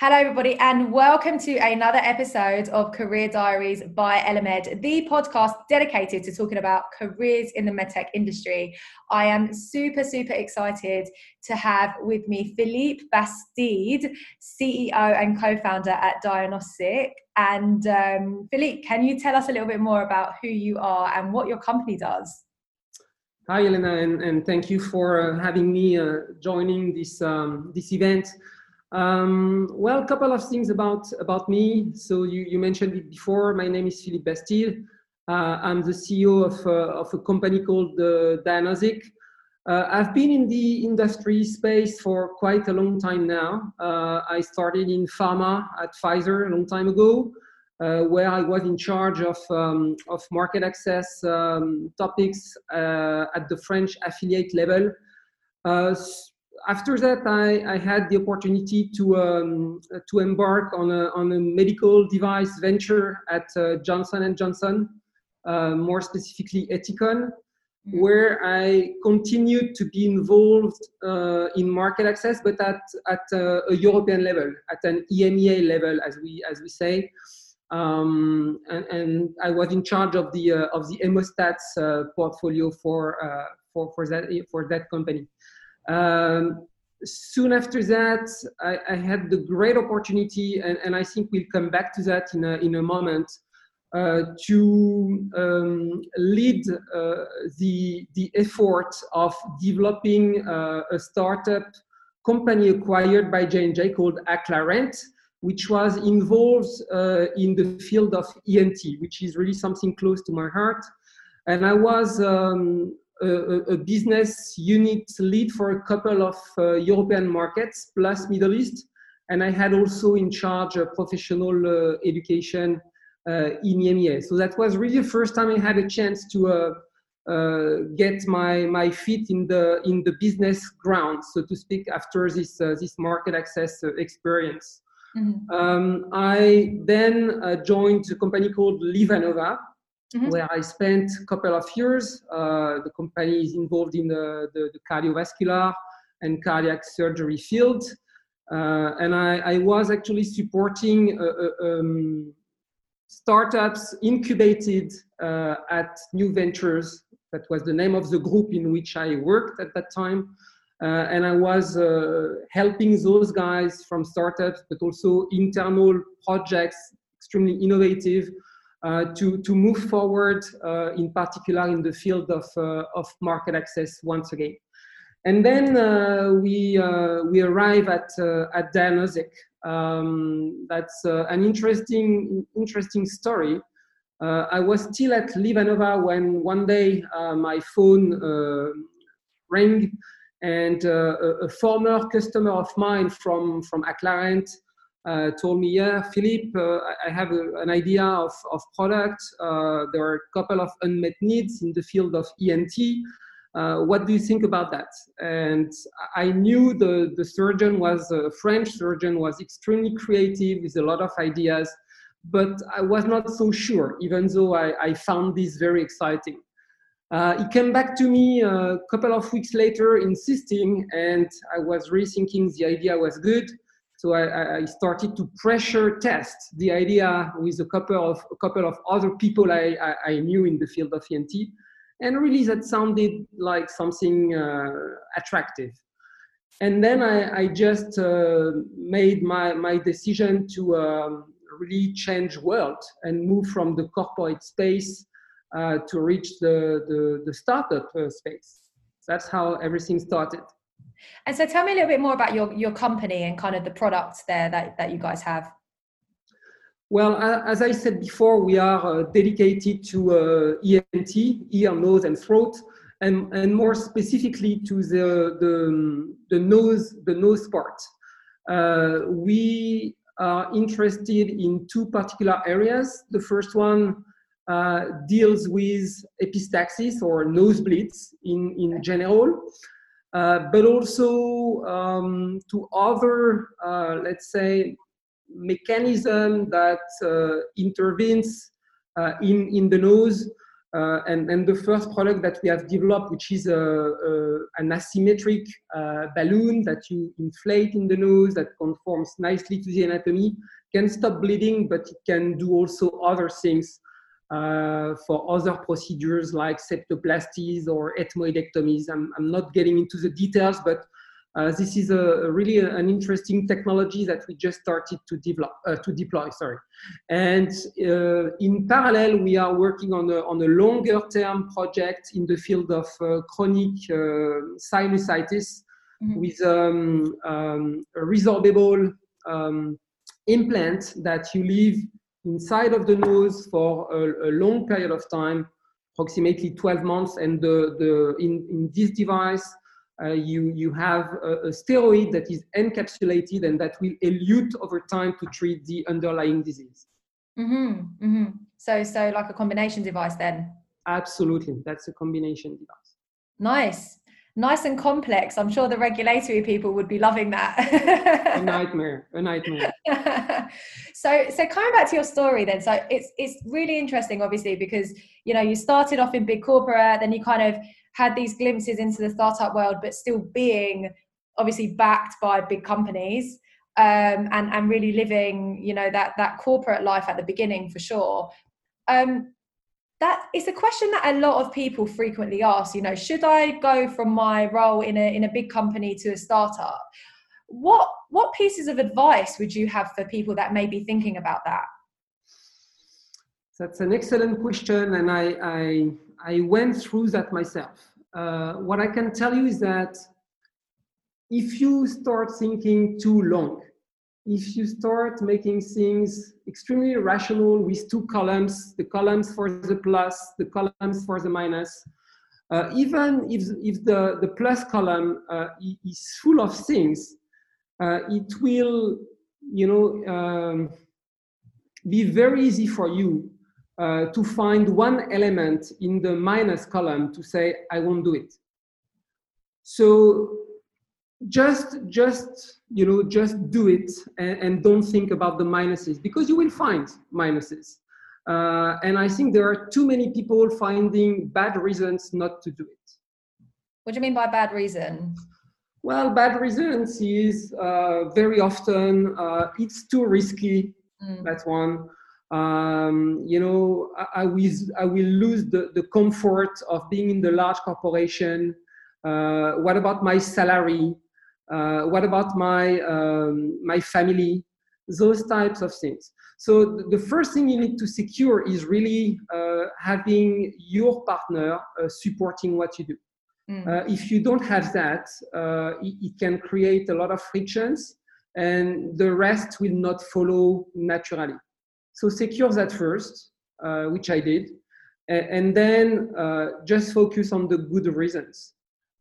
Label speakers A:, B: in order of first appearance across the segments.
A: Hello, everybody, and welcome to another episode of Career Diaries by Elemed, the podcast dedicated to talking about careers in the medtech industry. I am super, super excited to have with me Philippe Bastide, CEO and co founder at Dianosic. And um, Philippe, can you tell us a little bit more about who you are and what your company does?
B: Hi, Elena, and, and thank you for uh, having me uh, joining this, um, this event. Um, well, a couple of things about, about me. So you, you mentioned it before. My name is Philippe Bastide. Uh, I'm the CEO of, uh, of a company called uh. Uh, I've been in the industry space for quite a long time now. Uh, I started in pharma at Pfizer a long time ago, uh, where I was in charge of, um, of market access um, topics at the French affiliate level after that, I, I, had the opportunity to um, to embark on a, on a medical device venture at uh, Johnson and Johnson, uh, more specifically Ethicon, mm-hmm. where I continued to be involved uh, in market access, but at at uh, a European level, at an EMEA level, as we as we say. Um, and, and, I was in charge of the uh, of the hemostats uh, portfolio for for for that for that company. Um, soon after that, I, I, had the great opportunity, and, and, I think we'll come back to that in a, in a moment, uh, to um, lead uh, the, the effort of developing uh, a startup company acquired by J&J called Acclarent, which was involved uh, in the field of ENT, which is really something close to my heart. And I was um, a, a, business unit lead for a couple of uh, European markets plus Middle East. And I had also in charge of professional uh, education uh, in EMEA. So that was really the first time I had a chance to uh, uh, get my, my feet in the, in the business ground, so to speak, after this, uh, this market access experience. Mm-hmm. Um, I then joined a company called LivaNova, mm-hmm. where I spent a couple of years. Uh, the company is involved in the, the, the cardiovascular and cardiac surgery field. Uh, and I, I, was actually supporting uh, uh um, startups incubated uh, at New Ventures. That was the name of the group in which I worked at that time. Uh, and I was helping those guys from startups, but also internal projects, extremely innovative, to, to move forward, uh, in particular in the field of, uh, of market access once again. And then we, we arrive at, at Dianosic. Um, that's an interesting, interesting story. Uh, I was still at LivaNova when one day uh, my phone uh, rang and a, a, former customer of mine from, from Acclarent uh, told me, yeah, Philippe, uh, I have a, an idea of, of product. Uh, there are a couple of unmet needs in the field of ENT. Uh, what do you think about that? And I knew the, the surgeon was a French surgeon, was extremely creative with a lot of ideas, but I was not so sure, even though I, I found this very exciting. Uh, he came back to me a couple of weeks later insisting, and I was rethinking the idea was good. So I, I, started to pressure test the idea with a couple of a couple of other people I, I, I knew in the field of ENT, and really that sounded like something uh, attractive. And then I, I just uh, made my, my decision to um, really change world and move from the corporate space uh, to reach the, the, the startup uh, space. That's how everything started.
A: And so tell me a little bit more about your, your company and kind of the products there that, that you guys have.
B: Well, as I said before, we are uh, dedicated to uh, ENT, ear, nose, and throat, and, and more specifically to the, the, the nose, the nose part. Uh, we are interested in two particular areas. The first one uh, deals with epistaxis or nosebleeds in, in general. Uh, but also um, to other, uh, let's say, mechanism that uh, intervenes in, in the nose and, and the first product that we have developed, which is a, a an asymmetric balloon that you inflate in the nose that conforms nicely to the anatomy, can stop bleeding, but it can do also other things uh, for other procedures like septoplasties or ethmoidectomies. I'm, I'm not getting into the details, but uh, this is a, a really a, an interesting technology that we just started to develop uh, to deploy. Sorry, and uh, in parallel, we are working on a on a longer term project in the field of uh, chronic uh, sinusitis mm-hmm. with um, um, a resorbable um, implant that you leave inside of the nose for a, a long period of time, approximately 12 months, and the, the in, in this device uh, you, you have a, a, steroid that is encapsulated and that will elute over time to treat the underlying disease.
A: Mm-hmm, mm-hmm. So, so like a combination device then?
B: Absolutely, that's a combination device.
A: Nice, nice and complex. I'm sure the regulatory people would be loving that.
B: a nightmare, a nightmare.
A: so, so coming back to your story then, so it's it's really interesting, obviously, because you know you started off in big corporate, then you kind of had these glimpses into the startup world, but still being obviously backed by big companies um, and and really living, you know, that that corporate life at the beginning for sure. Um, that is a question that a lot of people frequently ask. You know, should I go from my role in a in a big company to a startup? What what pieces of advice would you have for people that may be thinking about that?
B: That's an excellent question, and I I, I went through that myself. Uh, what I can tell you is that if you start thinking too long, if you start making things extremely rational with two columns, the columns for the plus, the columns for the minus, uh, even if, if the, the plus column uh, is full of things, uh, it will, you know, um, be very easy for you uh, to find one element in the minus column to say, I won't do it. So just, just, you know, just do it and, and don't think about the minuses because you will find minuses. Uh, and I think there are too many people finding bad reasons not to do it.
A: What do you mean by bad reason?
B: Well, bad reasons is uh, very often uh, it's too risky. Mm. That's one um, you know, I, I, will, I will lose the, the comfort of being in the large corporation. Uh, what about my salary? Uh, what about my, um, my family? Those types of things. So the first thing you need to secure is really uh, having your partner uh, supporting what you do. Mm. Uh, if you don't have that, uh, it, it can create a lot of frictions and the rest will not follow naturally. So secure that first, uh, which I did, and, and then uh, just focus on the good reasons.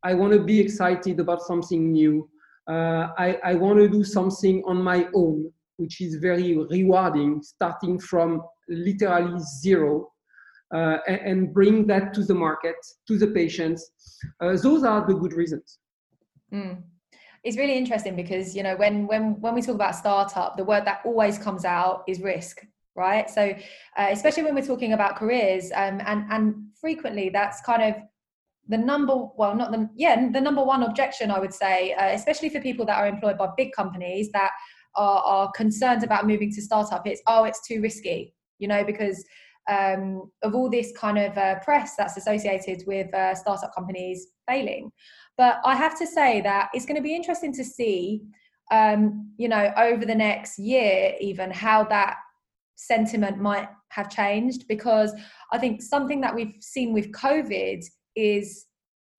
B: I want to be excited about something new. Uh, I, I want to do something on my own, which is very rewarding, starting from literally zero uh, and, and, bring that to the market, to the patients. Uh, those are the good reasons.
A: Mm. It's really interesting because you know when when when we talk about startup, the word that always comes out is risk right so uh, especially when we're talking about careers um, and and frequently that's kind of the number well not the yeah the number one objection i would say uh, especially for people that are employed by big companies that are, are concerned about moving to startup it's oh it's too risky you know because um, of all this kind of uh, press that's associated with uh, startup companies failing. But i have to say that it's going to be interesting to see um, you know over the next year even how that sentiment might have changed because I think something that we've seen with COVID is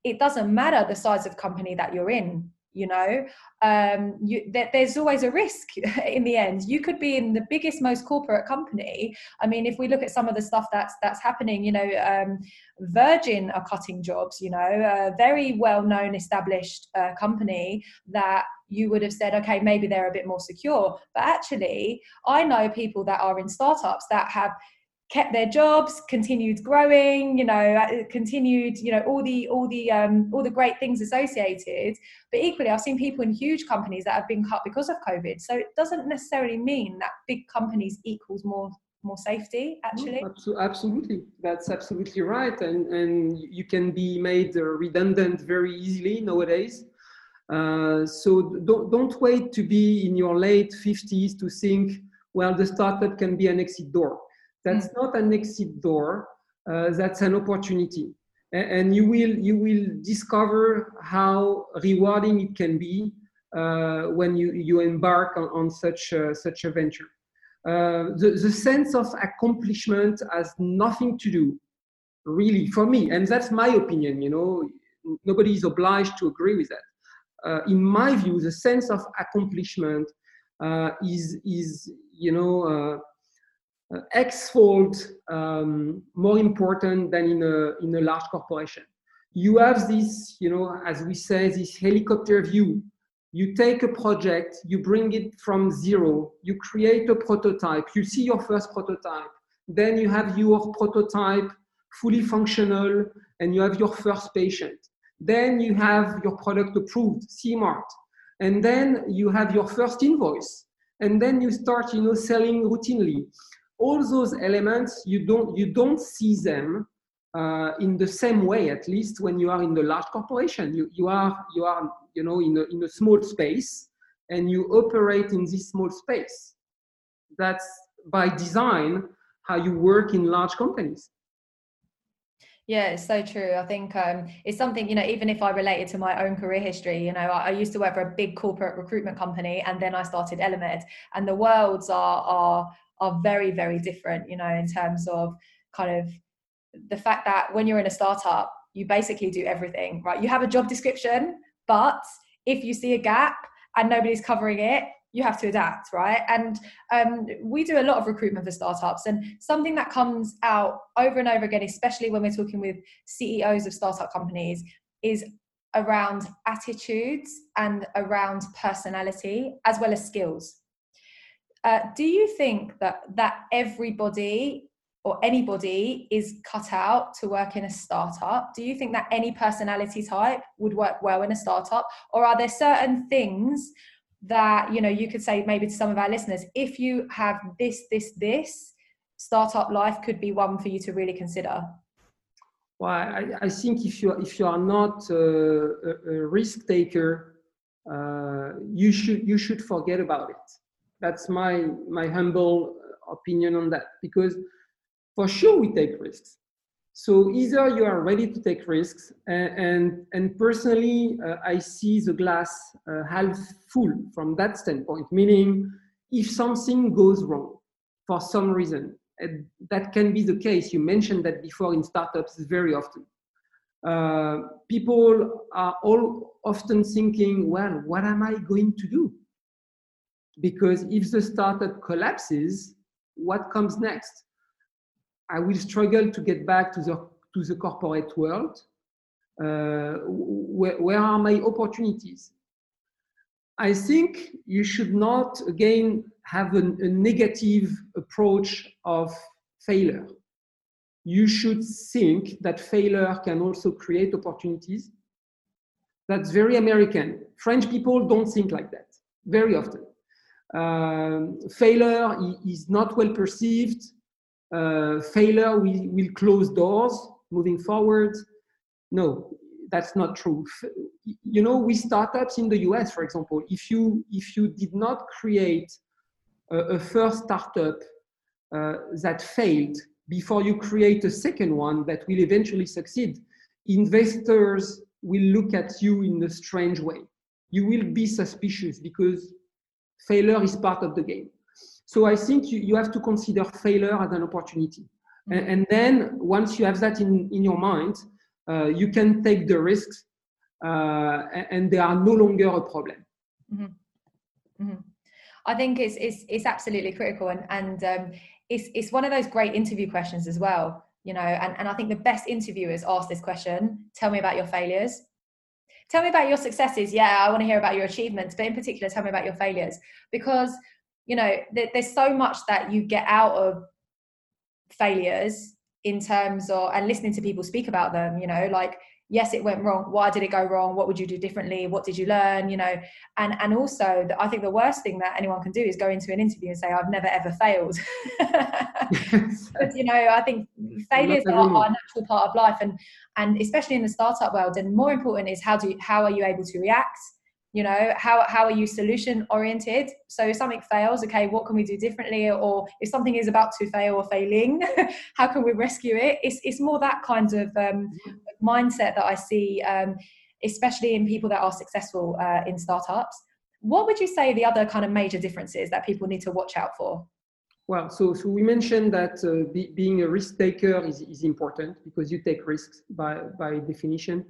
A: it doesn't matter the size of company that you're in you know? Um, you, that there's always a risk in the end. You could be in the biggest most corporate company. I mean if we look at some of the stuff that's that's happening you know um, virgin are cutting jobs you know a very well known established uh, company that you would have said okay maybe they're a bit more secure. But actually i know people that are in startups that have kept their jobs continued growing you know uh, continued you know all the all the um, all the great things associated. But equally i've seen people in huge companies that have been cut because of covid. So it doesn't necessarily mean that big companies equals more more safety actually.
B: absolutely. That's absolutely right. And and you can be made redundant very easily nowadays. Uh, so don't, don't wait to be in your late 50s to think well the startup can be an exit door that's mm. not an exit door uh, that's an opportunity and you will you will discover how rewarding it can be uh, when you you embark on, on such a, such a venture. Uh, the, the sense of accomplishment has nothing to do really for me and that's my opinion you know nobody is obliged to agree with that uh, in my view the sense of accomplishment uh, is is you know uh, uh, x-fold um, more important than in a, in a large corporation. You have this, you know, as we say, this helicopter view. You take a project, you bring it from zero, you create a prototype, you see your first prototype, then you have your prototype fully functional, and you have your first patient. Then you have your product approved, CE marked, and then you have your first invoice, and then you start, you know, selling routinely all those elements you don't you don't see them uh, in the same way at least when you are in the large corporation. You, you are you are you know in a, in a small space and you operate in this small space. That's by design how you work in large companies.
A: Yeah, it's so true. I think um, it's something, you know, even if I related to my own career history, you know, I, I, used to work for a big corporate recruitment company and then I started Elemed and the worlds are, are, are very very different you know in terms of kind of the fact that when you're in a startup you basically do everything right? You have a job description but if you see a gap and nobody's covering it you have to adapt right? And um, we do a lot of recruitment for startups and something that comes out over and over again especially when we're talking with ceos of startup companies is around attitudes and around personality as well as skills uh, do you think that that everybody or anybody is cut out to work in a startup? Do you think that any personality type would work well in a startup, or are there certain things that you know you could say maybe to some of our listeners, if you have this, this, this, startup life could be one for you to really consider?
B: Well, I, I think if you if you are not uh, a, a risk taker, uh, you should you should forget about it that's my my humble opinion on that because for sure we take risks. So either you are ready to take risks and and, and personally uh, i see the glass uh, half full from that standpoint meaning if something goes wrong for some reason that can be the case you mentioned that before in startups very often uh, people are all often thinking well what am i going to do because if the startup collapses, what comes next? I will struggle to get back to the to the corporate world. Uh, where, where are my opportunities? I think you should not again have a, a negative approach of failure. You should think that failure can also create opportunities. That's very American. French people don't think like that very often. Um, failure is not well perceived. Uh, failure will, will close doors moving forward. No, that's not true. You know, with startups in the US, for example, if you if you did not create a, a first startup uh, that failed before you create a second one that will eventually succeed, investors will look at you in a strange way. You will be suspicious because failure is part of the game. So I think you, you have to consider failure as an opportunity. Mm-hmm. And, and, then once you have that in, in your mind, uh, you can take the risks uh, and they are no longer a problem. Mm-hmm.
A: Mm-hmm. I think it's, it's, it's absolutely critical. And, and um, it's, it's one of those great interview questions as well. You know, and, and I think the best interviewers ask this question tell me about your failures tell me about your successes. Yeah i want to hear about your achievements but in particular tell me about your failures. Because you know th- there's so much that you get out of failures in terms of and listening to people speak about them you know like yes it went wrong. Why did it go wrong? What would you do differently? What did you learn? You know and and also the, i think the worst thing that anyone can do is go into an interview and say i've never ever failed. But you know i think failures are, are a natural part of life and and especially in the startup world and more important is how do you, how are you able to react you know how, how are you solution oriented? So if something fails okay what can we do differently? Or if something is about to fail or failing how can we rescue it? It's, it's more that kind of um, mindset that i see um, especially in people that are successful uh, in startups. What would you say the other kind of major differences that people need to watch out for?
B: Well so, so we mentioned that uh, be, being a risk taker is, is important because you take risks by, by definition.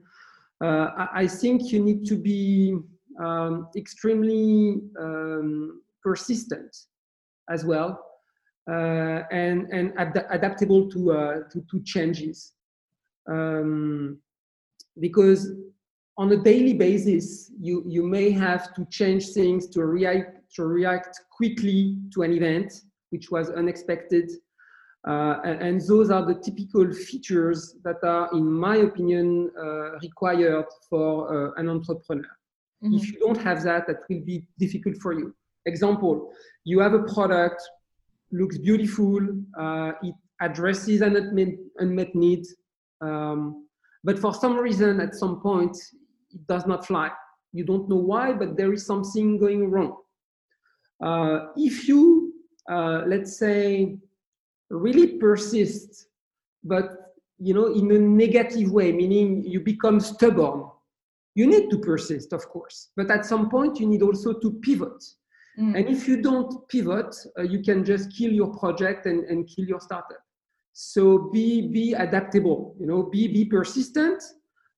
B: Uh, I, I think you need to be um, extremely um, persistent as well uh, and, and ad- adaptable to, uh, to, to, changes. Um, because on a daily basis, you, you may have to change things to react, to react quickly to an event which was unexpected. Uh, and, and, those are the typical features that are, in my opinion, uh, required for uh, an entrepreneur. Mm-hmm. If you don't have that, that will be difficult for you. Example, you have a product, looks beautiful, uh, it addresses an unmet, unmet need, um, but for some reason, at some point, it does not fly. You don't know why, but there is something going wrong. Uh, if you, uh, let's say, really persist, but you know, in a negative way, meaning you become stubborn, you need to persist, of course, but at some point you need also to pivot. Mm. And if you don't pivot, uh, you can just kill your project and, and kill your startup. So be be adaptable, you know, be be persistent,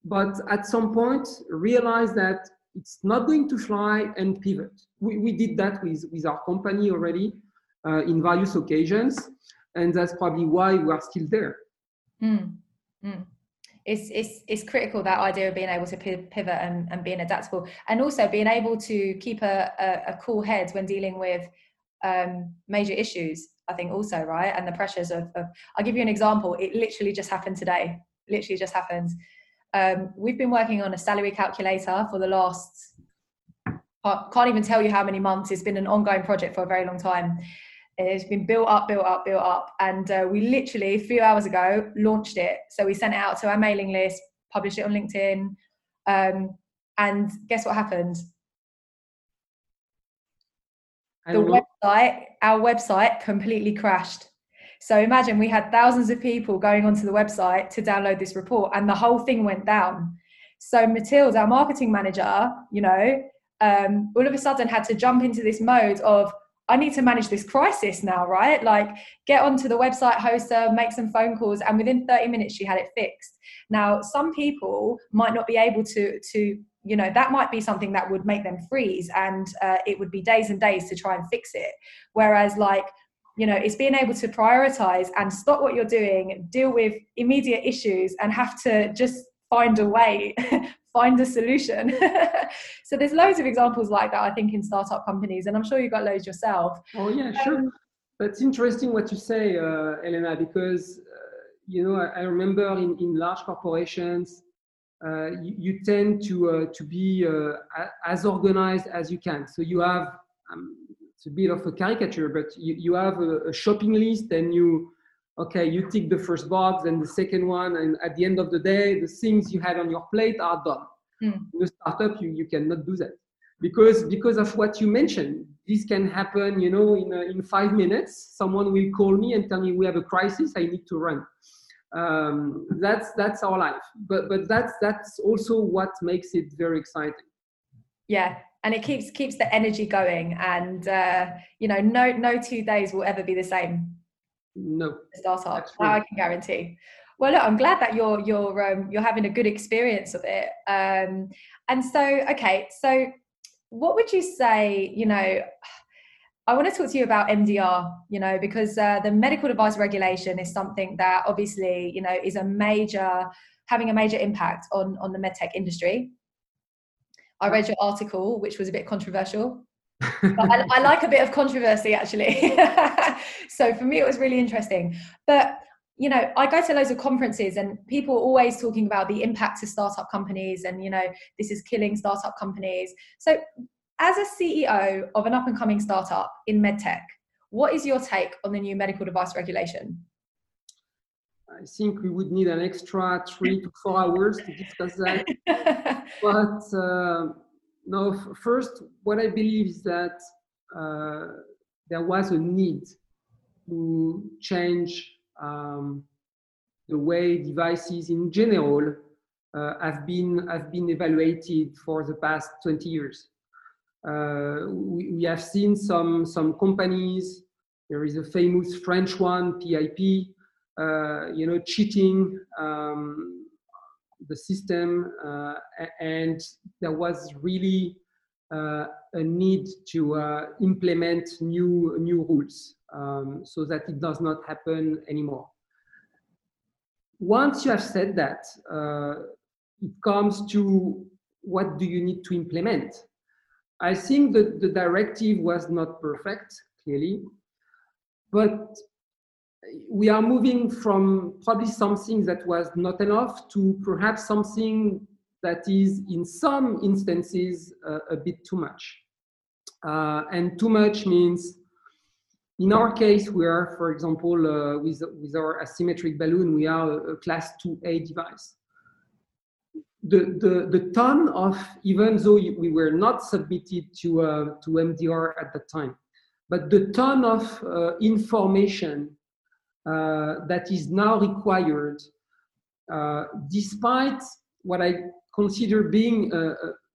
B: but at some point realize that it's not going to fly and pivot. We, we did that with, with our company already uh, in various occasions, and that's probably why we are still there.
A: Mm. Mm it's, it's, it's critical that idea of being able to pivot and, and being adaptable. And also being able to keep a, a, a cool head when dealing with um, major issues i think also right? And the pressures of, of, i'll give you an example. It literally just happened today. Literally just happened. Um, we've been working on a salary calculator for the last I can't even tell you how many months. It's been an ongoing project for a very long time it's been built up, built up, built up. And uh, we literally, a few hours ago, launched it. So we sent it out to our mailing list, published it on LinkedIn. Um, and guess what happened? The website, our website completely crashed. So imagine we had thousands of people going onto the website to download this report, and the whole thing went down. So Matilda, our marketing manager, you know, um, all of a sudden had to jump into this mode of I need to manage this crisis now, right? Like get onto the website hoster, make some phone calls, and within 30 minutes she had it fixed. Now, some people might not be able to to you know that might be something that would make them freeze, and uh, it would be days and days to try and fix it. Whereas like you know it's being able to prioritize and stop what you're doing deal with immediate issues and have to just find a way find a solution. so there's loads of examples like that, I think, in startup companies, and I'm sure you've got loads yourself.
B: Oh yeah, sure. Um, That's interesting what you say, uh, Elena, because uh, you know I, I, remember in, in large corporations. Uh, you, you, tend to uh, to be uh, as organized as you can. So you have um, it's a bit of a caricature, but you, you have a, a shopping list and you okay, you tick the first box and the second one, and at the end of the day, the things you had on your plate are done. Mm. In a startup, you, you cannot do that because because of what you mentioned. This can happen, you know, in in five minutes. Someone will call me and tell me we have a crisis. I need to run. Um, that's that's our life, but but that's that's also what makes it very exciting.
A: Yeah, and it keeps keeps the energy going, and uh, you know, no no two days will ever be the same
B: no.
A: Startup. That I can guarantee. Well, look, I'm glad that you're you're um, you're having a good experience of it. Um, and so, okay, so what would you say? You know, I want to talk to you about MDR. You know, because uh, the medical device regulation is something that obviously you know is a major having a major impact on on the medtech industry. I read your article, which was a bit controversial. I, I, like a bit of controversy actually. so for me, it was really interesting. But you know, I go to loads of conferences and people are always talking about the impact of startup companies and, you know, this is killing startup companies. So, as a CEO of an up and coming startup in medtech, what is your take on the new medical device regulation?
B: I think we would need an extra three to four hours to discuss that. but uh, no, first, what I believe is that uh, there was a need to change um, the way devices in general uh, have been have been evaluated for the past 20 years. Uh, we, we, have seen some some companies. There is a famous French one, PIP, uh, you know, cheating um, the system, uh, and there was really uh, a need to uh, implement new new rules um, so that it does not happen anymore. Once you have said that, uh, it comes to what do you need to implement. I think that the directive was not perfect, clearly, but we are moving from probably something that was not enough to perhaps something that is in some instances uh, a bit too much. Uh, and too much means, in our case, we are, for example, uh, with, with our asymmetric balloon, we are a, a class 2A device. The, the, the ton of, even though we were not submitted to, uh, to MDR at that time, but the ton of uh, information uh, that is now required, despite what I consider being a,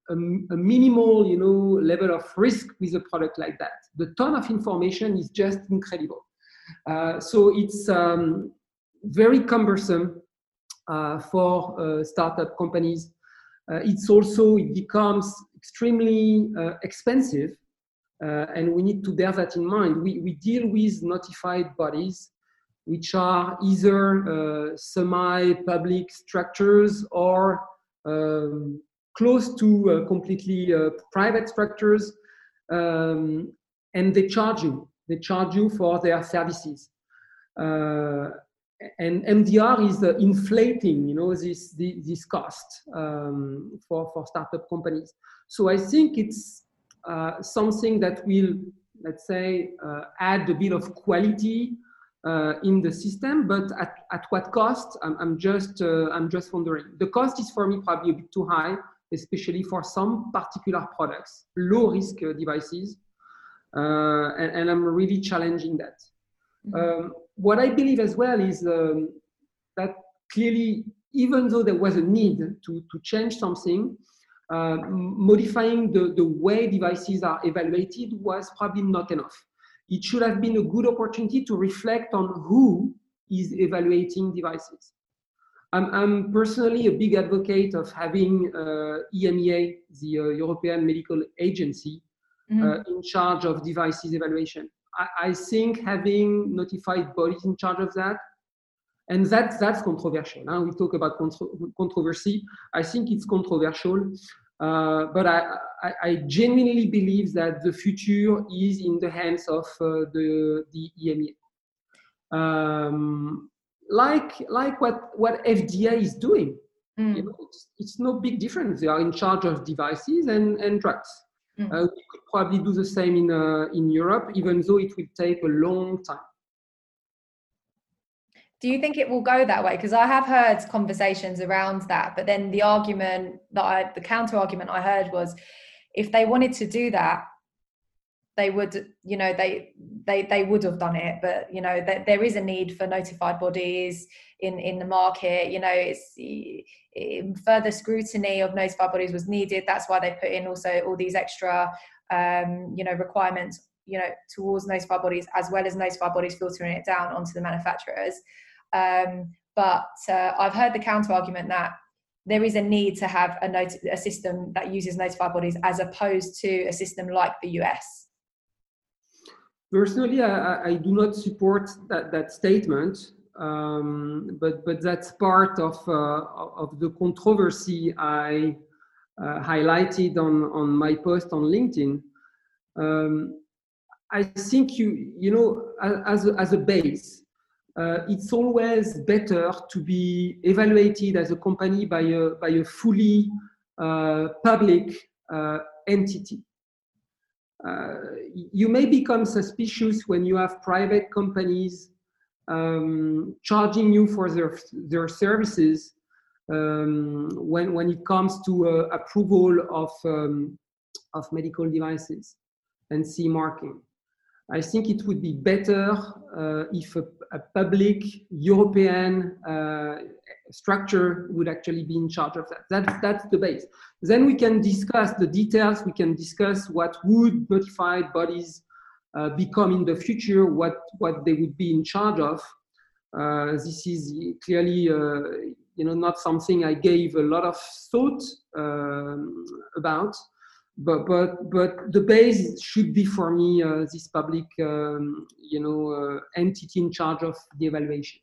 B: a, a, minimal, you know, level of risk with a product like that. The ton of information is just incredible. Uh, so it's um, very cumbersome uh, for uh, startup companies. Uh, it's also it becomes extremely uh, expensive, uh, and we need to bear that in mind. We we deal with notified bodies which are either semi-public structures or um, close to uh, completely uh, private structures, um, and they charge you. They charge you for their services. Uh, and MDR is inflating, you know, this this, cost um, for for startup companies. So I think it's something that will, let's say, add a bit of quality uh, in the system, but at, at what cost? I'm, I'm just uh, I'm just wondering. The cost is for me probably a bit too high, especially for some particular products, low risk uh, devices, uh, and, and, I'm really challenging that. Mm-hmm. Um, what I believe as well is um, that clearly, even though there was a need to, to change something, uh, modifying the, the way devices are evaluated was probably not enough it should have been a good opportunity to reflect on who is evaluating devices. I'm, I'm personally a big advocate of having uh, EMEA, the uh, European Medical Agency, mm-hmm. uh, in charge of devices evaluation. I, I, think having notified bodies in charge of that, and that, that's controversial. Huh? We talk about contro- controversy. I think it's controversial. Uh, but I, I, I, genuinely believe that the future is in the hands of uh, the, the EMEA. Um, like, like what, what FDA is doing. Mm. You know, it's, it's, no big difference. They are in charge of devices and, and drugs. Mm. Uh, we could probably do the same in, uh, in Europe, even though it will take a long time.
A: Do you think it will go that way? Because I have heard conversations around that, but then the argument that I, the counter argument I heard was, if they wanted to do that, they would, you know, they they they would have done it. But you know, that there is a need for notified bodies in in the market. You know, it's it, further scrutiny of notified bodies was needed. That's why they put in also all these extra, um, you know, requirements you know towards notified bodies as well as notified bodies filtering it down onto the manufacturers um, but uh, I've heard the counter argument that there is a need to have a, not- a system that uses notified bodies as opposed to a system like the US.
B: Personally, I, I do not support that, that statement, um, but, but that's part of, uh, of the controversy I uh, highlighted on, on my post on LinkedIn. Um, I think you, you know, as a, as a base, uh, it's always better to be evaluated as a company by a, by a fully uh, public uh, entity. Uh, you may become suspicious when you have private companies um, charging you for their, their services um, when, when it comes to uh, approval of, um, of medical devices and CE marking. I think it would be better uh, if a, a, public European uh, structure would actually be in charge of that. That's, that's the base. Then we can discuss the details. We can discuss what would notified bodies uh, become in the future, what, what they would be in charge of. Uh, this is clearly uh, you know, not something I gave a lot of thought um, about but but but the base should be for me uh, this public um, you know uh, entity in charge of the evaluation.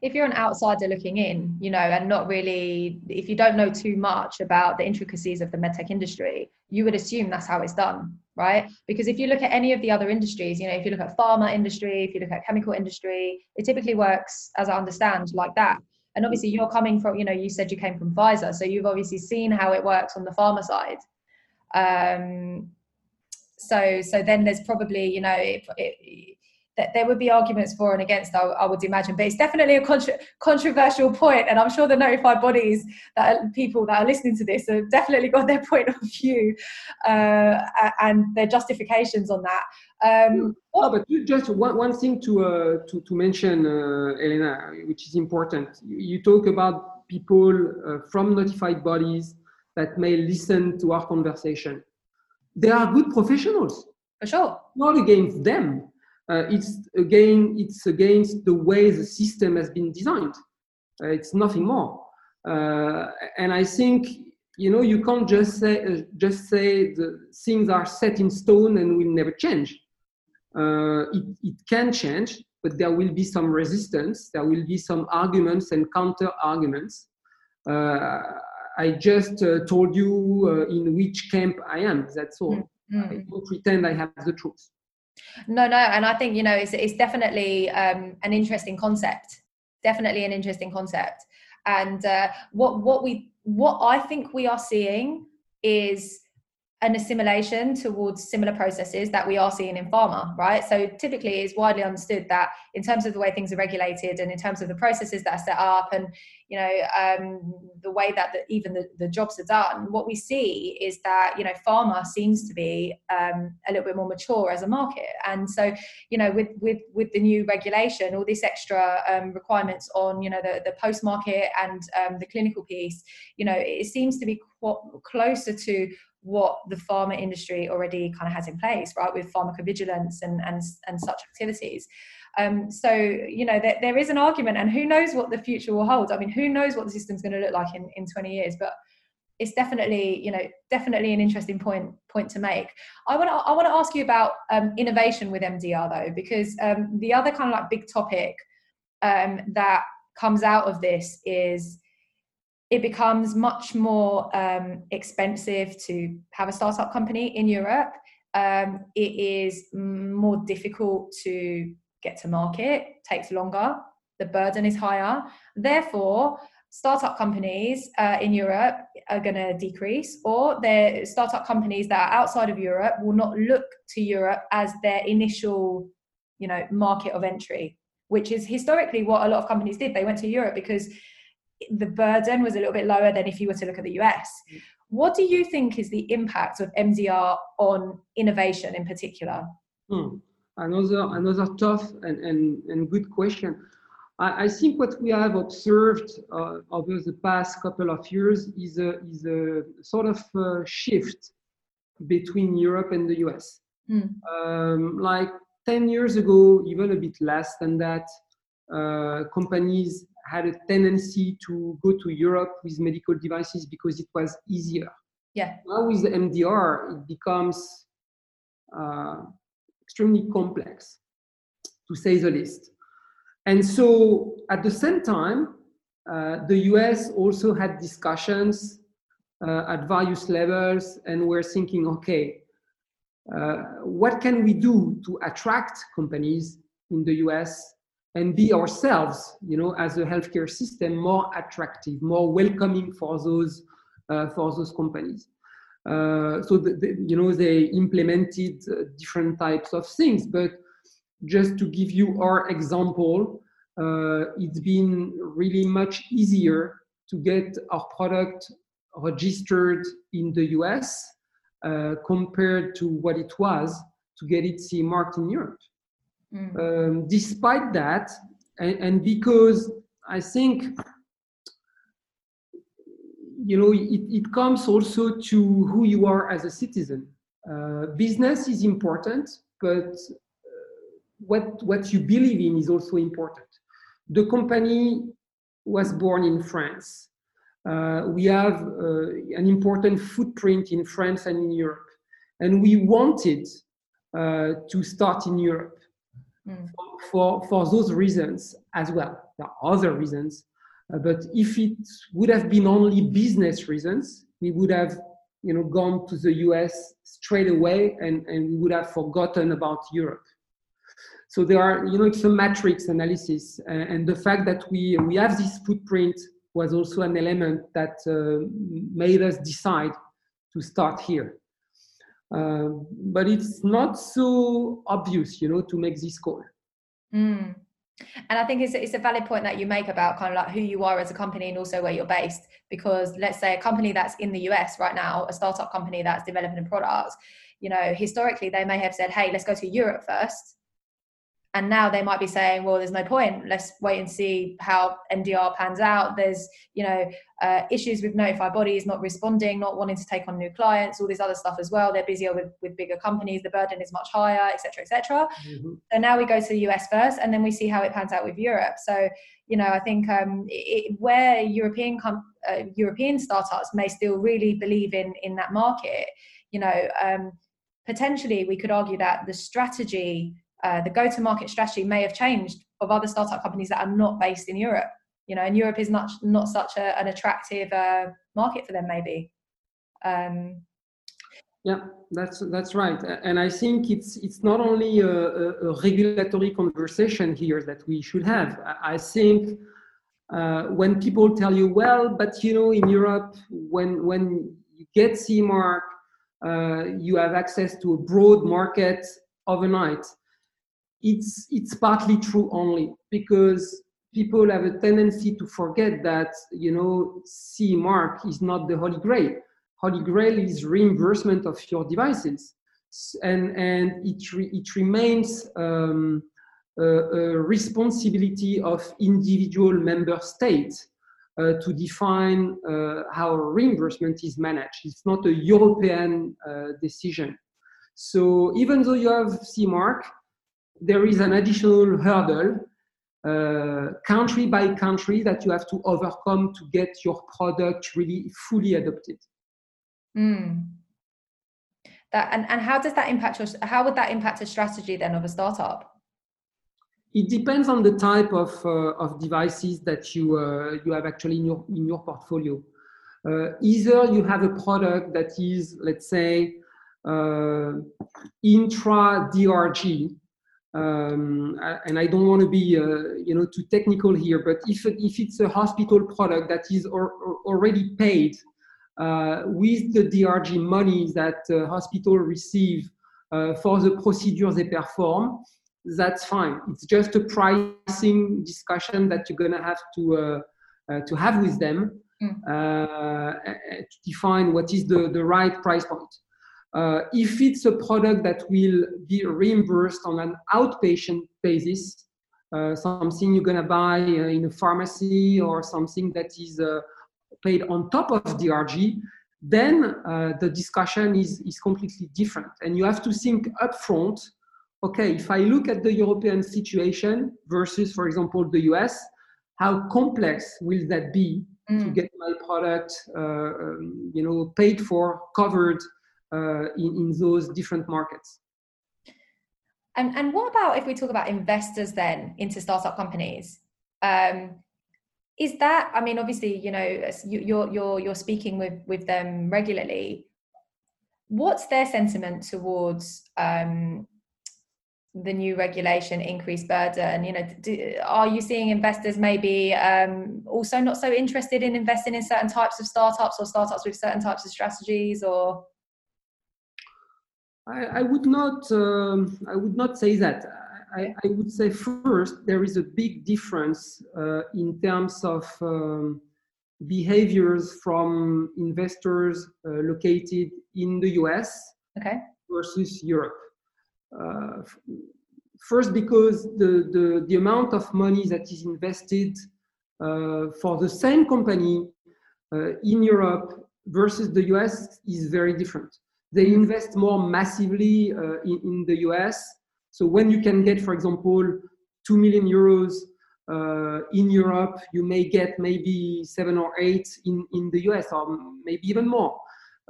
A: If you're an outsider looking in you know and not really if you don't know too much about the intricacies of the medtech industry you would assume that's how it's done right? Because if you look at any of the other industries you know if you look at pharma industry if you look at chemical industry it typically works as i understand like that. And obviously you're coming from you know you said you came from pfizer so you've obviously seen how it works on the pharma side um, so so then there's probably you know it, it, that there would be arguments for and against I, I would imagine. But it's definitely a contra- controversial point and i'm sure the notified bodies that are, people that are listening to this have definitely got their point of view uh, and their justifications on that. Um,
B: oh, but just one, one thing to, uh, to, to mention uh, elena which is important. You, you talk about people uh, from notified bodies that may listen to our conversation. They are good professionals.
A: For sure.
B: Not against them. Uh, it's again, it's against the way the system has been designed. Uh, it's nothing more. Uh, and I think you know you can't just say uh, just say the things are set in stone and will never change. Uh, it, it can change, but there will be some resistance. There will be some arguments and counter arguments. Uh, I just uh, told you uh, in which camp I am. That's all. Mm-hmm. I don't pretend I have the truth.
A: No, no, and I think you know it's it's definitely um, an interesting concept. Definitely an interesting concept. And uh, what what we what I think we are seeing is an assimilation towards similar processes that we are seeing in pharma, right? So typically it's widely understood that in terms of the way things are regulated and in terms of the processes that are set up and, you know, um, the way that the, even the, the jobs are done, what we see is that, you know, pharma seems to be um, a little bit more mature as a market. And so, you know, with, with, with the new regulation, all this extra um, requirements on, you know, the, the post-market and um, the clinical piece, you know, it seems to be closer to what the pharma industry already kind of has in place, right, with pharmacovigilance and and and such activities. Um, so you know there, there is an argument, and who knows what the future will hold. I mean, who knows what the system's going to look like in in 20 years, but it's definitely you know definitely an interesting point point to make i want to i want to ask you about um, innovation with mdr though because um, the other kind of like big topic um, that comes out of this is it becomes much more um, expensive to have a startup company in Europe. Um, it is more difficult to get to market, takes longer, the burden is higher. Therefore, startup companies uh, in Europe are going to decrease, or their startup companies that are outside of Europe will not look to Europe as their initial, you know, market of entry, which is historically what a lot of companies did. They went to Europe because the burden was a little bit lower than if you were to look at the US. What do you think is the impact of MDR on innovation in particular?
B: Hmm. Another another tough and, and, and good question. I, I think what we have observed uh, over the past couple of years is a, is a sort of a shift between Europe and the US. Hmm. Um, like 10 years ago, even a bit less than that, uh, companies had a tendency to go to Europe with medical devices because it was easier.
A: Yeah.
B: Now with the MDR, it becomes uh, extremely complex, to say the least. And so at the same time, uh, the US also had discussions uh, at various levels, and we're thinking, okay, uh, what can we do to attract companies in the US and be ourselves, you know, as a healthcare system more attractive, more welcoming for those uh, for those companies. Uh, so the, the, you know they implemented uh, different types of things, but just to give you our example, uh, it's been really much easier to get our product registered in the US uh, compared to what it was to get it CE marked in Europe. Mm. Um, despite that, and, and, because I think you know it, it comes also to who you are as a citizen. Uh, business is important, but uh, what what you believe in is also important. The company was born in France. Uh, we have uh, an important footprint in France and in Europe, and we wanted uh, to start in Europe mm. for, for those reasons as well. There are other reasons, uh, but if it would have been only business reasons, we would have you know, gone to the US straight away and, and we would have forgotten about Europe. So there are, you know, it's a matrix analysis. Uh, and the fact that we, we have this footprint was also an element that uh, made us decide to start here. Uh, but it's not so obvious, you know, to make this call.
A: Mm. And I think it's, it's a valid point that you make about kind of like who you are as a company and also where you're based. Because let's say a company that's in the US right now, a startup company that's developing a product, you know, historically they may have said, hey, let's go to Europe first and now they might be saying well there's no point. Let's wait and see how mdr pans out. There's you know uh, issues with notified bodies not responding not wanting to take on new clients all this other stuff as well. They're busier with, with bigger companies. The burden is much higher etc etc mm-hmm. so now we go to the us first and then we see how it pans out with europe. So you know i think um, it, where european com- uh, european startups may still really believe in in that market you know um, potentially we could argue that the strategy uh, the go-to-market strategy may have changed of other startup companies that are not based in Europe. You know, and Europe is not not such a, an attractive uh, market for them, maybe. Um,
B: yeah, that's that's right, and I think it's it's not only a, a regulatory conversation here that we should have. I think uh, when people tell you, well, but you know, in Europe, when when you get CE mark, uh, you have access to a broad market overnight it's it's partly true only because people have a tendency to forget that you know CE mark is not the holy grail. Holy grail is reimbursement of your devices, and and it re, it remains um, a, responsibility of individual member states uh, to define uh, how reimbursement is managed. It's not a European uh, decision. So even though you have CE mark, there is an additional hurdle uh, country by country that you have to overcome to get your product really fully adopted.
A: Mm. That and, and how does that impact your how would that impact a strategy then of a startup?
B: It depends on the type of, uh, of devices that you uh, you have actually in your in your portfolio. Uh, either you have a product that is let's say uh, intra DRG um, and I don't want to be, uh, you know, too technical here, but if, if it's a hospital product that is or, or already paid uh, with the DRG money that uh, hospital receive uh, for the procedures they perform, that's fine. It's just a pricing discussion that you're gonna have to uh, uh, to have with them mm. to define what is the, the right price point. Uh, if it's a product that will be reimbursed on an outpatient basis, uh, something you're going to buy uh, in a pharmacy or something that is uh, paid on top of DRG, then uh, the discussion is, is completely different. And you have to think upfront okay, if I look at the European situation versus, for example, the US, how complex will that be mm. to get my product, uh, um, you know, paid for, covered, in, in those different markets.
A: And, and what about if we talk about investors then into startup companies? Um, is that i mean obviously you know you're you're you're speaking with with them regularly what's their sentiment towards um the new regulation increased burden you know do, are you seeing investors maybe um, also not so interested in investing in certain types of startups or startups with certain types of strategies or
B: i, I would not um, i would not say that I, I, would say first there is a big difference uh, in terms of um, behaviors from investors uh, located in the us
A: okay.
B: versus europe uh, first, because the, the, the amount of money that is invested uh, for the same company uh, in Europe versus the US is very different. They invest more massively in, in the US. So when you can get, for example, 2 million euros uh, in Europe, you may get maybe seven or eight in, in the US, or maybe even more.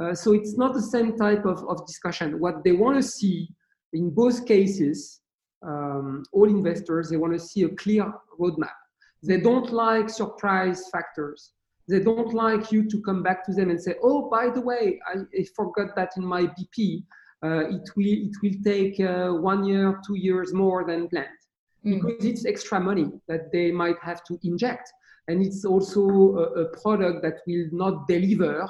B: Uh, so it's not the same type of, of discussion. What they want to see in both cases, um, all investors, they want to see a clear roadmap. They don't like surprise factors. They don't like you to come back to them and say, oh, by the way, I, I forgot that in my BP, uh, it, will, it will take uh, one year, two years more than planned. Mm. Because it's extra money that they might have to inject. And it's also a, a product that will not deliver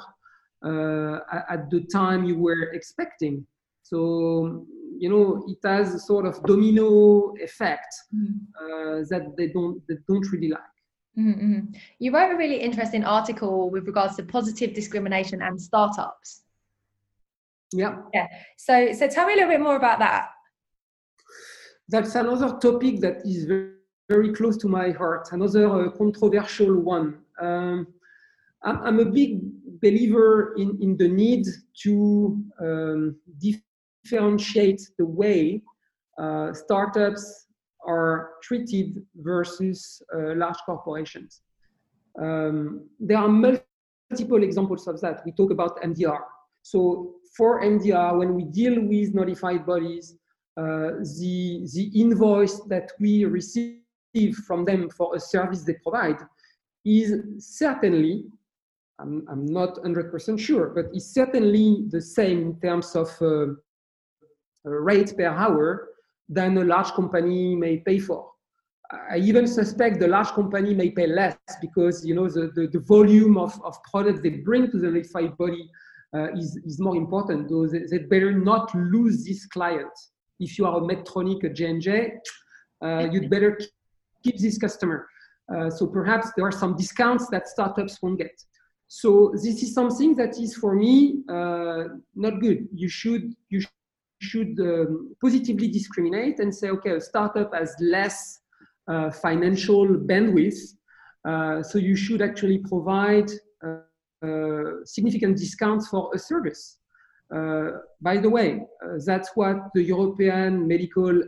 B: uh, at the time you were expecting. So you know it has a sort of domino effect mm-hmm. uh, that they don't they don't really like.
A: Mm-hmm. You wrote a really interesting article with regards to positive discrimination and startups.
B: Yeah.
A: Yeah. So so tell me a little bit more about that.
B: That's another topic that is very, very close to my heart. Another uh, controversial one. Um, I'm, I'm, a big believer in, in the need to um, differentiate the way uh, startups are treated versus uh, large corporations. Um, there are multiple examples of that. We talk about MDR. So for MDR, when we deal with notified bodies, uh, the, the invoice that we receive from them for a service they provide is certainly I'm, I'm not 100% sure, but it's certainly the same in terms of uh, rate per hour than a large company may pay for. I even suspect the large company may pay less because you know the, the, the volume of, of products they bring to the notified body uh, is, is more important. So they, they, better not lose this client. If you are a Medtronic, a J&J, uh, you'd better keep this customer. Uh, so perhaps there are some discounts that startups won't get. So this is something that is for me uh, not good. You should you should um, positively discriminate and say, okay, a startup has less uh, financial bandwidth, uh, so you should actually provide uh, uh significant discounts for a service. Uh, by the way, uh, that's what the European Medical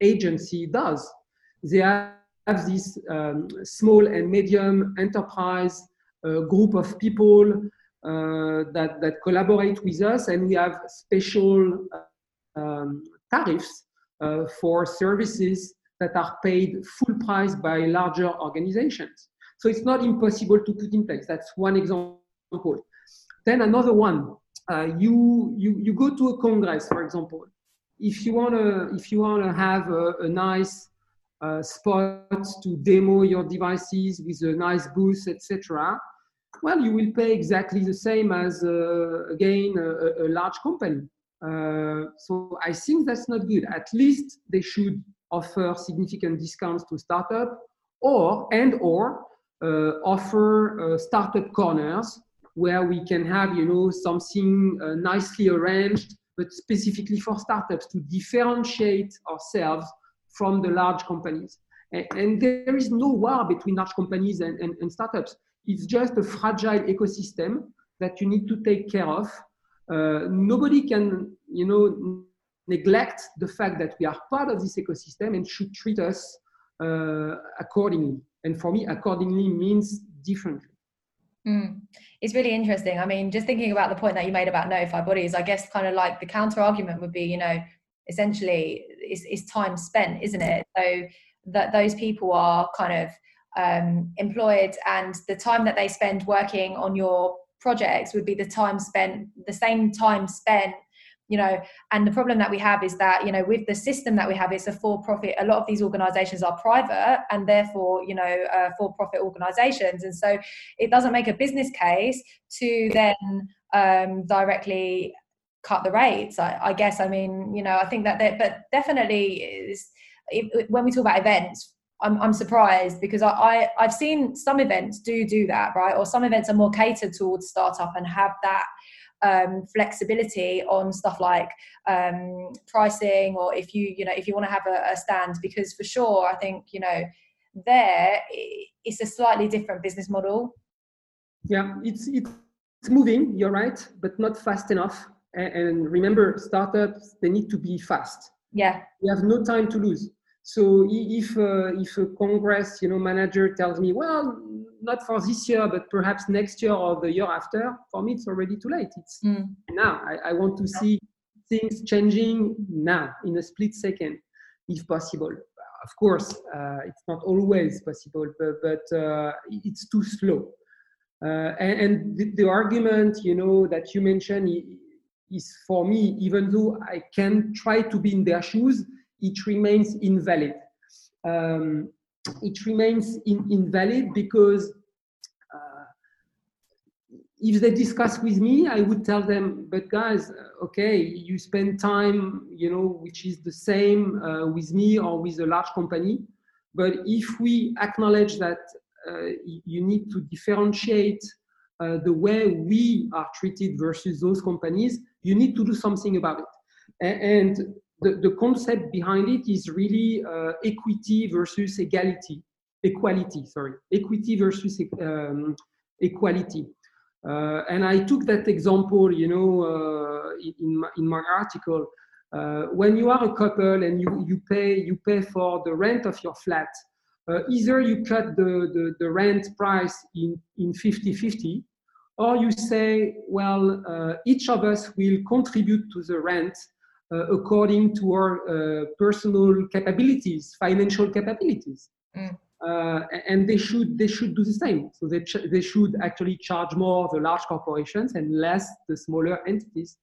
B: Agency does. They have this um, small and medium enterprise group of people that, that collaborate with us, and we have special um, tariffs uh, for services that are paid full price by larger organizations. So it's not impossible to put in place. That's one example. Then another one, uh, you, you, you go to a congress, for example. If you wanna, if you wanna have a, a nice uh, spot to demo your devices with a nice booth, etc., well, you will pay exactly the same as, uh, again, a, a, large company. Uh, so I think that's not good. At least they should offer significant discounts to startup or and or uh, offer uh, startup corners where we can have you know something uh, nicely arranged but specifically for startups to differentiate ourselves from the large companies. And, and there is no war between large companies and, and, and startups. It's just a fragile ecosystem that you need to take care of uh, nobody can, you know, neglect the fact that we are part of this ecosystem and should treat us uh, accordingly. And for me, accordingly means differently.
A: Mm. It's really interesting. I mean, just thinking about the point that you made about notified bodies, I guess kind of like the counter argument would be, you know, essentially it's, it's time spent, isn't it? So that those people are kind of um, employed and the time that they spend working on your projects would be the time spent the same time spent you know. And the problem that we have is that you know with the system that we have it's a for profit a lot of these organizations are private and therefore you know uh, for profit organizations. And so it doesn't make a business case to then um, directly cut the rates I, I, guess. I mean you know i think that but definitely is when we talk about events I'm, I'm surprised because I, I I've seen some events do do that right or some events are more catered towards startup and have that um, flexibility on stuff like um, pricing or if you you know if you want to have a, a, stand because for sure I think you know there it's a slightly different business model.
B: Yeah, it's it's moving. You're right, but not fast enough. And, and remember, startups they need to be fast.
A: Yeah,
B: we have no time to lose. So if uh, if a congress you know manager tells me, well, not for this year, but perhaps next year or the year after, for me it's already too late. It's mm. now. I, I, want to see things changing now in a split second, if possible. Of course, uh, it's not always possible, but, but uh, it's too slow. Uh, and, and the, the, argument, you know, that you mentioned is for me, even though I can try to be in their shoes, it remains invalid. Um, it remains in, invalid because uh, if they discuss with me, I would tell them, but guys, uh, okay, you spend time, you know, which is the same uh, with me or with a large company. But if we acknowledge that uh, you need to differentiate uh, the way we are treated versus those companies, you need to do something about it. And the, the concept behind it is really uh, equity versus equality, equality, sorry, equity versus um, equality. Uh, and I took that example, you know, uh, in, my, in my article. Uh, when you are a couple and you, you pay you pay for the rent of your flat, uh, either you cut the, the, the, rent price in, in 50-50, or you say, well, uh, each of us will contribute to the rent according to our uh, personal capabilities, financial capabilities. Mm. Uh, and they should they should do the same. So they ch- they should actually charge more the large corporations and less the smaller entities.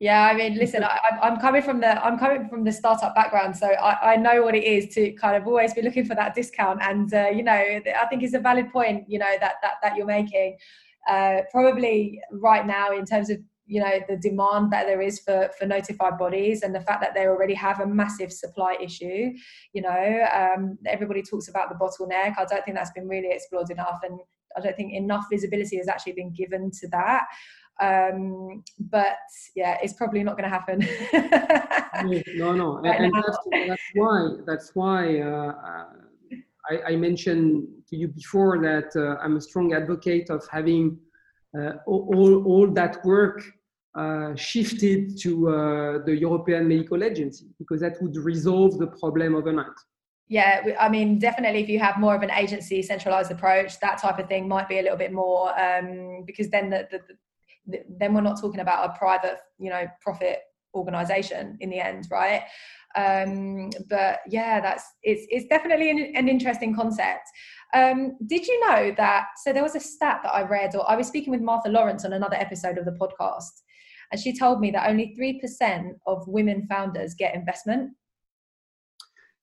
A: Yeah, I mean, listen, I, am coming from the I'm coming from the startup background, so I, I, know what it is to kind of always be looking for that discount. And uh, you know, I think it's a valid point, you know, that that that you're making. Uh, probably right now, in terms of you know the demand that there is for for notified bodies and the fact that they already have a massive supply issue you know um, everybody talks about the bottleneck. I don't think that's been really explored enough and i don't think enough visibility has actually been given to that. Um, but yeah it's probably not going to happen.
B: No no right and, that's, that's, why that's why uh, I, I, mentioned to you before that uh, i'm a strong advocate of having uh, all, all that work uh, shifted to uh, the European Medical Agency because that would resolve the problem overnight.
A: Yeah, I mean, definitely if you have more of an agency centralized approach, that type of thing might be a little bit more um, because then the, the, the, then we're not talking about a private, you know, profit organization in the end, right? Um, but yeah, that's it's it's definitely an, an interesting concept. Um, did you know that? So there was a stat that I read, or I was speaking with Martha Lawrence on another episode of the podcast, and she told me that only 3% of women founders get investment.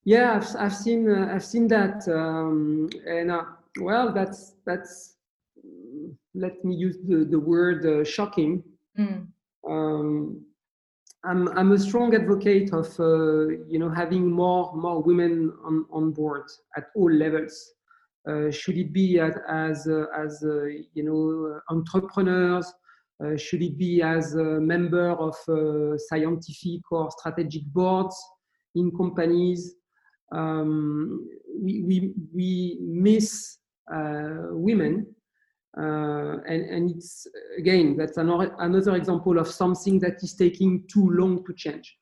B: Yeah, I've, I've seen uh, I've seen that, um, and uh, well, that's that's let me use the the word uh, shocking. Mm. Um, I'm I'm a strong advocate of uh, you know having more more women on on board at all levels. Uh, should it be as as, uh, as you know entrepreneurs? Uh, should it be as a member of uh, scientific or strategic boards in companies? Um, we, we, we miss uh, women uh, and, and it's again that's another, another example of something that is taking too long to change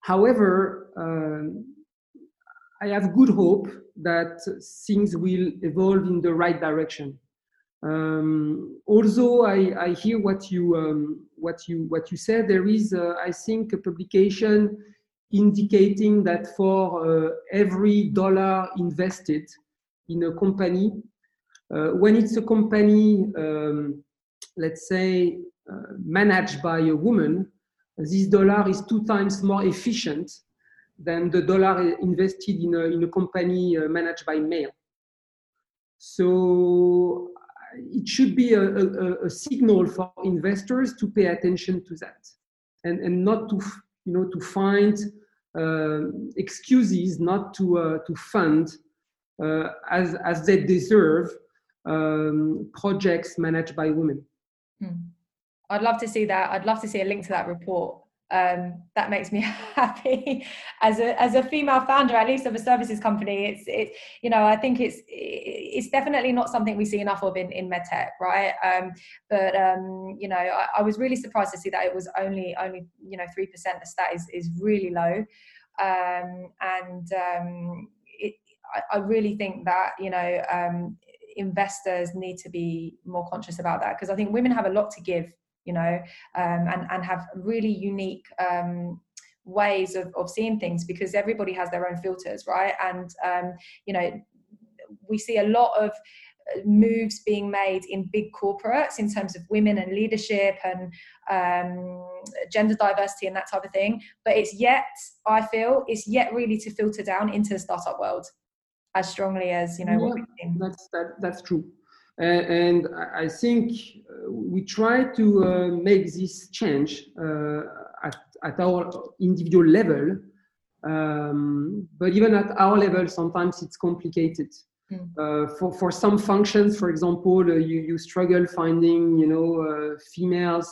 B: however um, i have good hope that things will evolve in the right direction um, although I, I, hear what you um, what you what you said, there is uh, I think a publication indicating that for uh, every dollar invested in a company, uh, when it's a company, um, let's say uh, managed by a woman, this dollar is two times more efficient than the dollar invested in a, in a company uh, managed by male. So it should be a, a, a, signal for investors to pay attention to that and, and not to, you know, to find uh, excuses not to, uh, to fund uh, as, as they deserve um, projects managed by women. Hmm.
A: I'd love to see that. I'd love to see a link to that report um, that makes me happy. As a as a female founder at least of a services company it's it you know i think it's it's definitely not something we see enough of in in medtech right? Um, but um, you know I, I, was really surprised to see that it was only only you know 3% the stat is is really low. Um, and um, it, I, I, really think that you know um, investors need to be more conscious about that because i think women have a lot to give you know, um, and and have really unique um, ways of, of seeing things because everybody has their own filters, right? And um, you know, we see a lot of moves being made in big corporates in terms of women and leadership and um, gender diversity and that type of thing. But it's yet, I feel, it's yet really to filter down into the startup world as strongly as you know.
B: Yeah, that's that, that's true. And I think uh, we try to uh, make this change uh, at, at our individual level. Um, but even at our level, sometimes it's complicated. Mm. Uh, for, for some functions, for example, uh, you, you struggle finding, you know, uh, females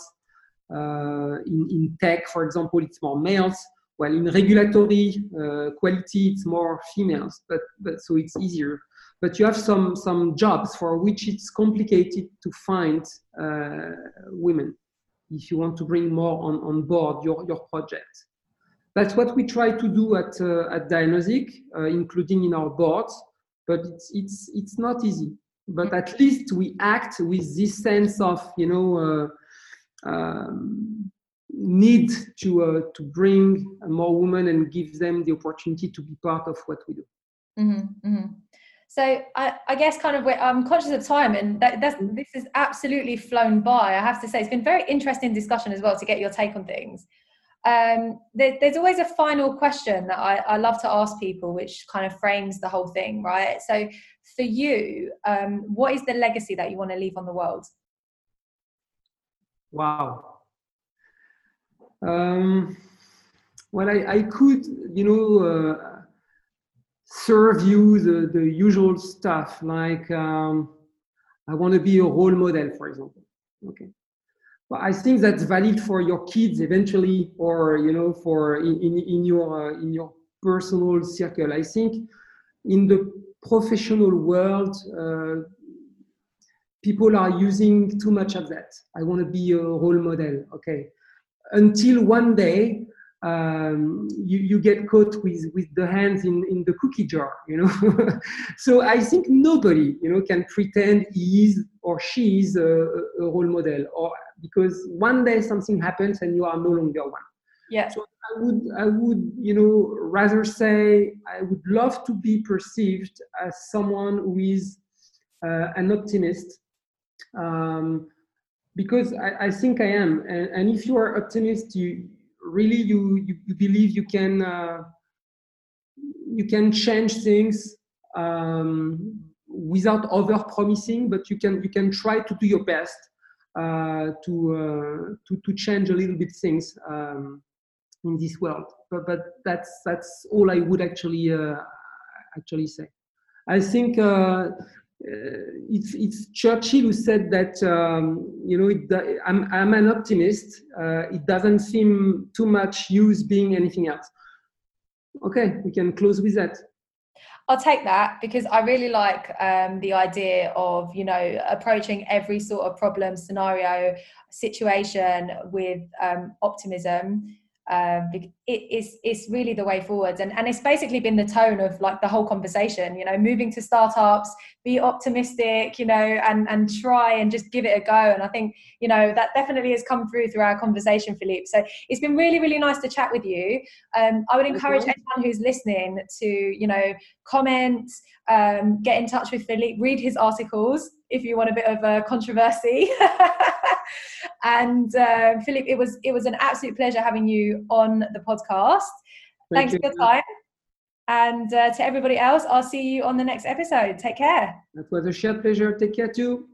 B: in, in tech, for example, it's more males. Well, in regulatory quality, it's more females, but, but so it's easier but you have some some jobs for which it's complicated to find uh, women if you want to bring more on, on board your, your project. That's what we try to do at, uh, at Dianosic, uh, including in our boards, but it's, it's, it's not easy. But at least we act with this sense of, you know, uh, um, need to, uh, to bring more women and give them the opportunity to be part of what we do.
A: Mm-hmm, mm-hmm. So I, I, guess kind of I'm conscious of time, and that, mm-hmm. this has absolutely flown by. I have to say, it's been very interesting discussion as well to get your take on things. Um, there, there's always a final question that I, I, love to ask people, which kind of frames the whole thing, right? So, for you, um, what is the legacy that you want to leave on the world?
B: Wow. Um, well, I, I could, you know. Uh, serve you the, the usual stuff like um, I want to be a role model, for example. Okay. But I think that's valid for your kids eventually, or you know, for in, in, in your uh, in your personal circle. I think in the professional world, uh, people are using too much of that. I want to be a role model. Okay. Until one day, um, you, you get caught with, with the hands in, in the cookie jar, you know. so I think nobody, you know, can pretend he is or she is a, a, role model, or because one day something happens and you are no longer one.
A: Yeah.
B: So I would, I would, you know, rather say I would love to be perceived as someone who is uh, an optimist. Um, because I, I think I am, and, and if you are optimist, you really you, you, you believe you can uh, you can change things um, without over promising but you can you can try to do your best uh, to, uh, to to change a little bit things um, in this world. But, but that's that's all i would actually uh, actually say. I think uh, it's, it's Churchill who said that um, you know it, I'm, I'm an optimist. Uh, it doesn't seem too much use being anything else. Okay, we can close with that.
A: I'll take that because I really like um, the idea of you know approaching every sort of problem, scenario, situation with um, optimism um, it, it's it's really the way forward and and it's basically been the tone of like the whole conversation you know moving to startups be optimistic you know and and try and just give it a go. And i think you know that definitely has come through through our conversation philippe. So it's been really really nice to chat with you. Um, i would encourage anyone who's listening to you know comment um, get in touch with Philippe, read his articles if you want a bit of a controversy. and uh, Philippe, it was it was an absolute pleasure having you on the podcast.
B: Thank
A: Thanks
B: you.
A: for your time. And uh, to everybody else, I'll see you on the next episode. Take care.
B: That was a shared pleasure. Take care too.